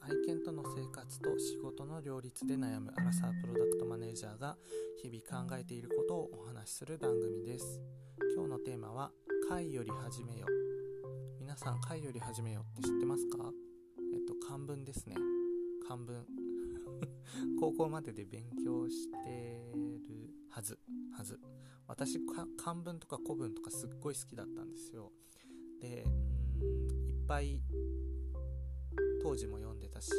愛犬との生活と仕事の両立で悩むアラサープロダクトマネージャーが日々考えていることをお話しする番組です。今日のテーマは貝より始めよ皆さん貝より始めよって知ってますか？えっと漢文ですね。漢文。高校までで勉強してるはず。はず。私漢文とか古文とかすっごい好きだったんですよ。でいっぱい当時も読んでたし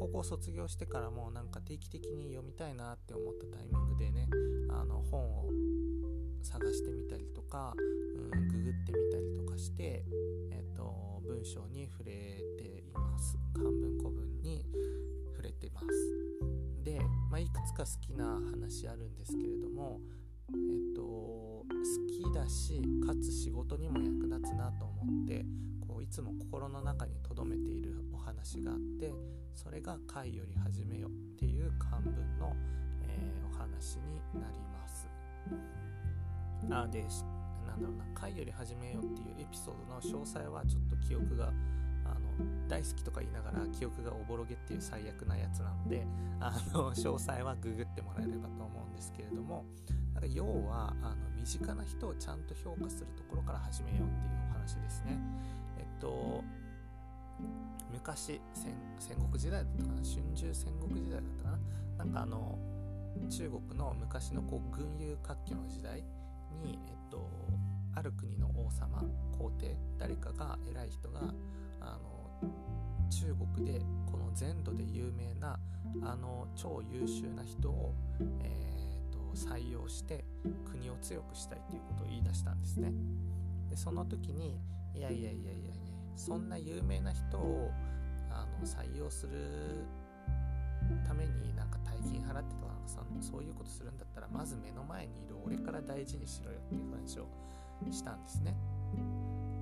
高校卒業してからもなんか定期的に読みたいなって思ったタイミングでねあの本を探してみたりとか、ググってみたりとかして、えーと、文章に触れています。漢文古文に触れてます。で、まあ、いくつか好きな話あるんですけれどもえっ、と好きだしかつ仕事にも役立つなと思っていつも心の中に留めているお話があってそれが「貝より始めよ」っていう漢文の、えー、お話になります。あでなんだろうな「貝より始めよ」っていうエピソードの詳細はちょっと記憶があの大好きとか言いながら記憶がおぼろげっていう最悪なやつなのであの詳細はググってもらえればと思うんですけれどもなんか要はあの身近な人をちゃんと評価するところから始めようっていうお話ですね。えっと昔戦国時代だったかな？春秋戦国時代だったかな？なんかあの中国の昔のこう群雄割拠の時代に、えっと、ある国の王様皇帝誰かが偉い人があの中国でこの全土で有名なあの超優秀な人を、えーと、採用して国を強くしたいっていうことを言い出したんですね。でその時にいやいやいやいやそんな有名な人をあの採用するためになんか大金払ってとかそういうことするんだったらまず目の前にいる俺から大事にしろよっていう話をしたんですね。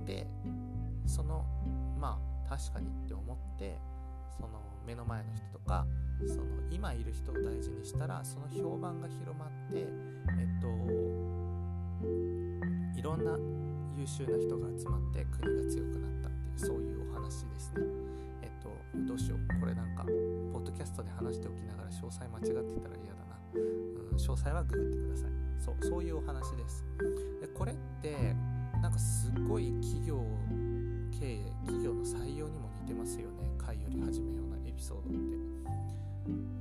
でそのまあ確かにって思ってその目の前の人とかその今いる人を大事にしたらその評判が広まってえっといろんな優秀な人が集まって国が強くなったっていうそういうお話ですね。えっとどうしよう。これなんかポッドキャストで話しておきながら詳細間違ってたら嫌だな、うん、詳細はググってください。そうそういうお話です。でこれってなんかすごい企業経営企業の採用にも似てますよね。会より始めようなエピソードって。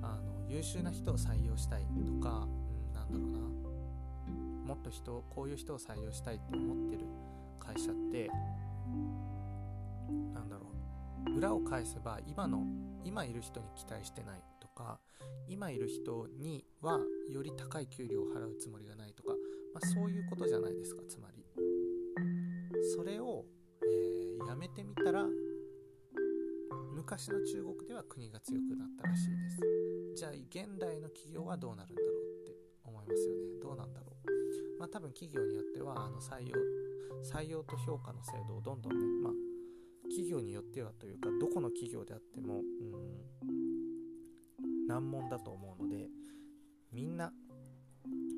あの優秀な人を採用したいとか、うん、なんだろうな。もっと人こういう人を採用したいって思ってる会社ってなんだろう。裏を返せば今の今いる人に期待してないとか今いる人にはより高い給料を払うつもりがないとか、まあ、そういうことじゃないですかつまり。それを、えー、やめてみたら昔の中国では国が強くなったらしいです。じゃあ現代の企業はどうなるんだろうって思いますよね。どうなんだろう。まあ多分企業によってはあの採用採用と評価の制度をどんどんね、まあ、企業によってはというかどこの企業であっても、うん、難問だと思うのでみんな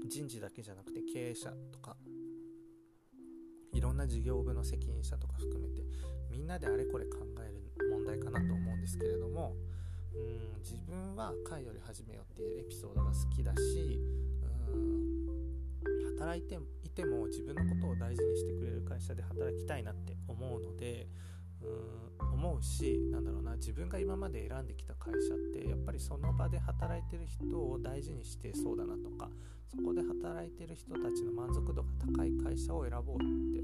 人事だけじゃなくて経営者とかいろんな事業部の責任者とか含めてみんなであれこれ考える問題かなと思うんですけれどもうん自分は「会より始めよ」っていうエピソードが好きだしうん働いていても自分のことを大事にしてくれる会社で働きたいなって思うのでうん思うしなんだろうな自分が今まで選んできた会社ってやっぱりその場で働いてる人を大事にしてそうだなとかそこで働いてる人たちの満足度が高い会社を選ぼうって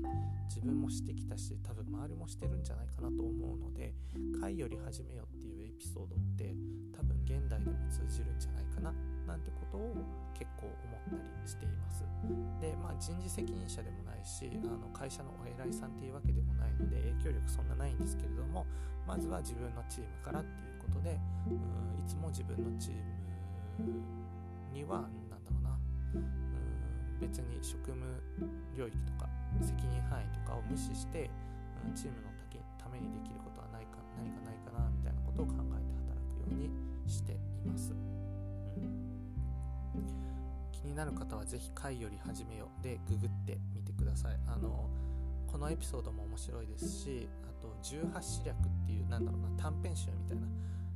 自分もしてきたし多分周りもしてるんじゃないかなと思うので「会より始めよ」っていうエピソードって多分現代でも通じるんじゃないかななんてことを結構思ったりしています。でまあ人事責任者でもないしあの会社のお偉いさんっていうわけでもないので影響力そんなないんですけれどもまずは自分のチームからっていうことでうんいつも自分のチームには何だろうなうん別に職務領域とか責任範囲とかを無視して、うん、チームのためにできることはないか何かないかなみたいなことを考えて働くようにしています。になる方は是非「回より始めよ」でググってみてくださいあのこのエピソードも面白いですしあと18視略っていうなんだろうな短編集みたいな、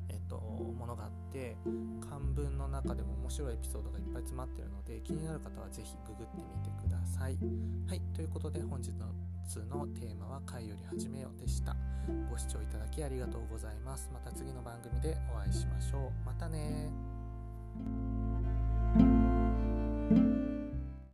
えーと、ものがあって漢文の中でも面白いエピソードがいっぱい詰まってるので気になる方は是非ググってみてください。はいということで本日ののテーマは「回より始めよ」でした。ご視聴いただきありがとうございます。また次の番組でお会いしましょう。またね thank you